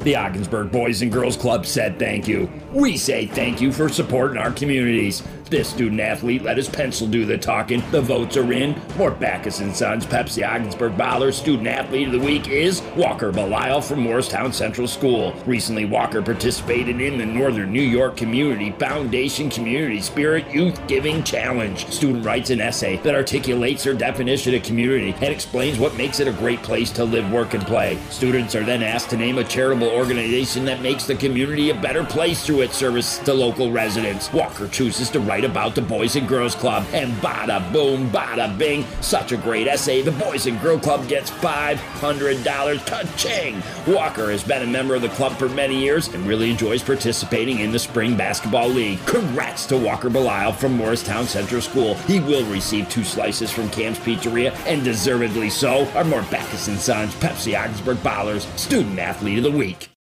The Ogdensburg Boys and Girls Club said thank you. We say thank you for supporting our communities. This student athlete let his pencil do the talking. The votes are in. Mort Backus and Sons Pepsi Ogdensburg Baller Student Athlete of the Week is Walker Belisle from Morristown Central School. Recently, Walker participated in the Northern New York Community Foundation Community Spirit Youth Giving Challenge. Student writes an essay that articulates their definition of community and explains what makes it a great place to live, work, and play. Students are then asked to name a charitable organization that makes the community a better place through its service to local residents. Walker chooses to write about the Boys and Girls Club, and bada boom, bada bing, such a great essay. The Boys and Girl Club gets $500. Ka-ching! Walker has been a member of the club for many years and really enjoys participating in the Spring Basketball League. Congrats to Walker Belisle from Morristown Central School. He will receive two slices from Cam's Pizzeria, and deservedly so. Our Mort Backus Sons Pepsi Ogdensburg Ballers Student Athlete of the Week.